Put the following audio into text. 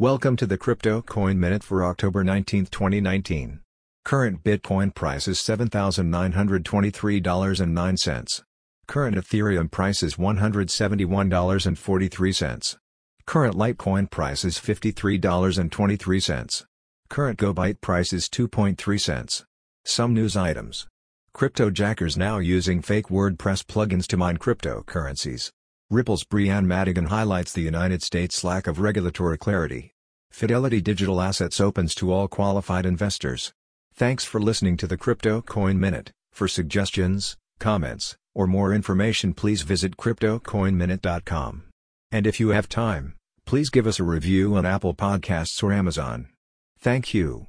Welcome to the Crypto Coin Minute for October 19, 2019. Current Bitcoin price is $7,923.09. Current Ethereum price is $171.43. Current Litecoin price is $53.23. Current GoByte price is 2.3 cents. Some news items. Cryptojackers now using fake WordPress plugins to mine cryptocurrencies. Ripple's Breanne Madigan highlights the United States' lack of regulatory clarity. Fidelity Digital Assets opens to all qualified investors. Thanks for listening to the Crypto Coin Minute. For suggestions, comments, or more information please visit cryptocoinminute.com. And if you have time, please give us a review on Apple Podcasts or Amazon. Thank you.